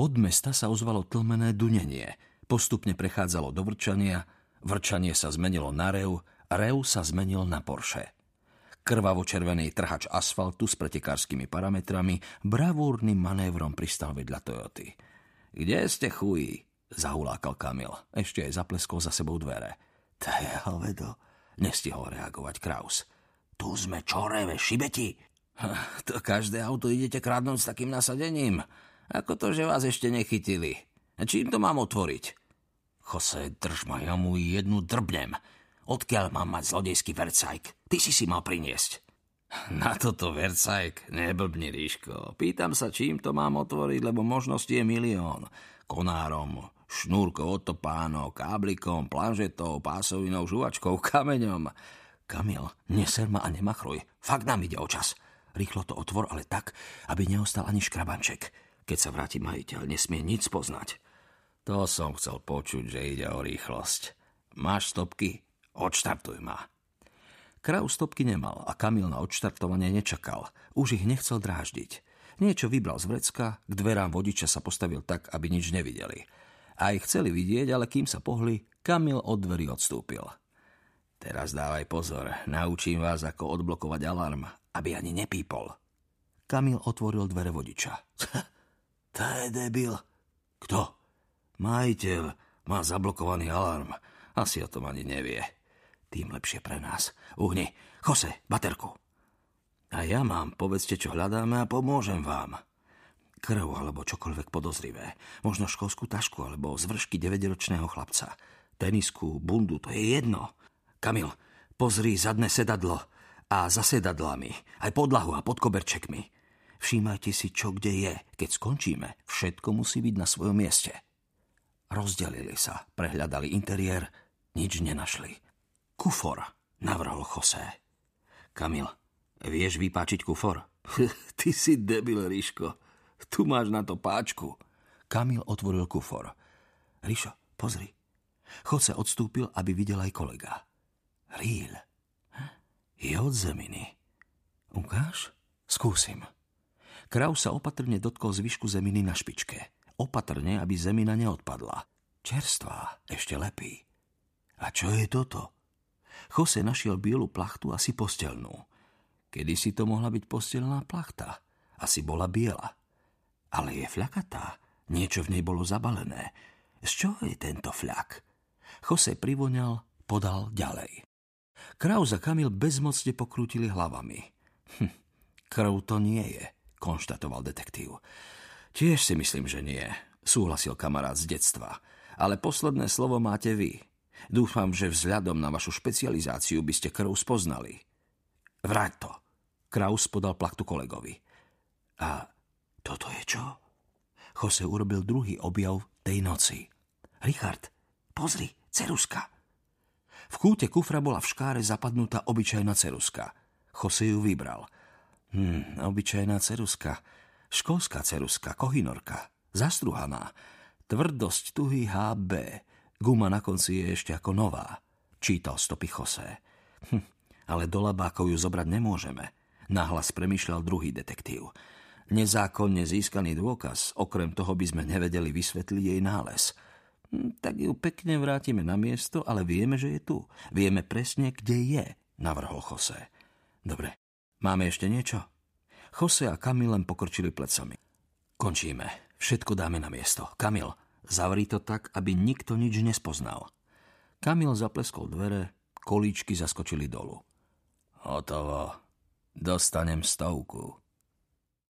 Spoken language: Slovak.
Od mesta sa ozvalo tlmené dunenie. Postupne prechádzalo do vrčania, vrčanie sa zmenilo na rev, rev sa zmenil na Porsche. Krvavo-červený trhač asfaltu s pretekárskymi parametrami bravúrnym manévrom pristal vedľa Toyoty. Kde ste chují? Zahulákal Kamil. Ešte aj zapleskol za sebou dvere. To je hovedo. Nestihol reagovať Kraus. Tu sme čoreve, šibeti. To každé auto idete kradnúť s takým nasadením. Ako to, že vás ešte nechytili? A čím to mám otvoriť? Jose, drž ma, ja mu jednu drbnem. Odkiaľ mám mať zlodejský vercajk? Ty si si mal priniesť. Na toto vercajk? Neblbni, Ríško. Pýtam sa, čím to mám otvoriť, lebo možností je milión. Konárom, šnúrkou od topánok, káblikom, planžetou, pásovinou, žuvačkou, kameňom. Kamil, neser ma a nemachruj. Fakt nám ide o čas. Rýchlo to otvor, ale tak, aby neostal ani škrabanček. Keď sa vráti majiteľ, nesmie nič poznať. To som chcel počuť, že ide o rýchlosť. Máš stopky? Odštartuj ma. Krav stopky nemal a Kamil na odštartovanie nečakal. Už ich nechcel dráždiť. Niečo vybral z vrecka, k dverám vodiča sa postavil tak, aby nič nevideli. Aj chceli vidieť, ale kým sa pohli, Kamil od dverí odstúpil. Teraz dávaj pozor, naučím vás, ako odblokovať alarm, aby ani nepípol. Kamil otvoril dvere vodiča. to je debil. Kto? Majiteľ má zablokovaný alarm. Asi o tom ani nevie tým lepšie pre nás. Uhni, Jose, baterku. A ja mám, povedzte, čo hľadáme a pomôžem vám. Krv alebo čokoľvek podozrivé. Možno školskú tašku alebo zvršky 9-ročného chlapca. Tenisku, bundu, to je jedno. Kamil, pozri zadné sedadlo a za sedadlami, aj podlahu a pod koberčekmi. Všímajte si, čo kde je. Keď skončíme, všetko musí byť na svojom mieste. Rozdelili sa, prehľadali interiér, nič nenašli. Kufor, navrhol José. Kamil, vieš vypáčiť kufor? Ty si debil, Ríško. Tu máš na to páčku. Kamil otvoril kufor. Ríšo, pozri. Jose odstúpil, aby videl aj kolega. Ríl. Je od zeminy. Ukáž? Skúsim. Krav sa opatrne dotkol zvyšku zeminy na špičke. Opatrne, aby zemina neodpadla. Čerstvá, ešte lepí. A čo je toto? Jose našiel bielu plachtu asi postelnú. Kedy si to mohla byť postelná plachta? Asi bola biela. Ale je fľakatá. Niečo v nej bolo zabalené. Z čoho je tento fľak? Jose privoňal, podal ďalej. Kraus a Kamil bezmocne pokrútili hlavami. Hm, krv to nie je, konštatoval detektív. Tiež si myslím, že nie, súhlasil kamarát z detstva. Ale posledné slovo máte vy. Dúfam, že vzhľadom na vašu špecializáciu by ste krv spoznali. Vráť to. Kraus podal plachtu kolegovi. A toto je čo? Jose urobil druhý objav tej noci. Richard, pozri, ceruska. V kúte kufra bola v škáre zapadnutá obyčajná ceruska. Jose ju vybral. Hm, obyčajná ceruska. Školská ceruska, kohinorka. Zastruhaná. Tvrdosť tuhý HB. Guma na konci je ešte ako nová, čítal stopy Jose. Hm, ale do labákov ju zobrať nemôžeme, nahlas premyšľal druhý detektív. Nezákonne získaný dôkaz, okrem toho by sme nevedeli vysvetliť jej nález. Hm, tak ju pekne vrátime na miesto, ale vieme, že je tu. Vieme presne, kde je, navrhol Jose. Dobre, máme ešte niečo? Jose a Kamil len pokrčili plecami. Končíme. Všetko dáme na miesto. Kamil, Zavri to tak, aby nikto nič nespoznal. Kamil zapleskol dvere, kolíčky zaskočili dolu. Hotovo. Dostanem stovku.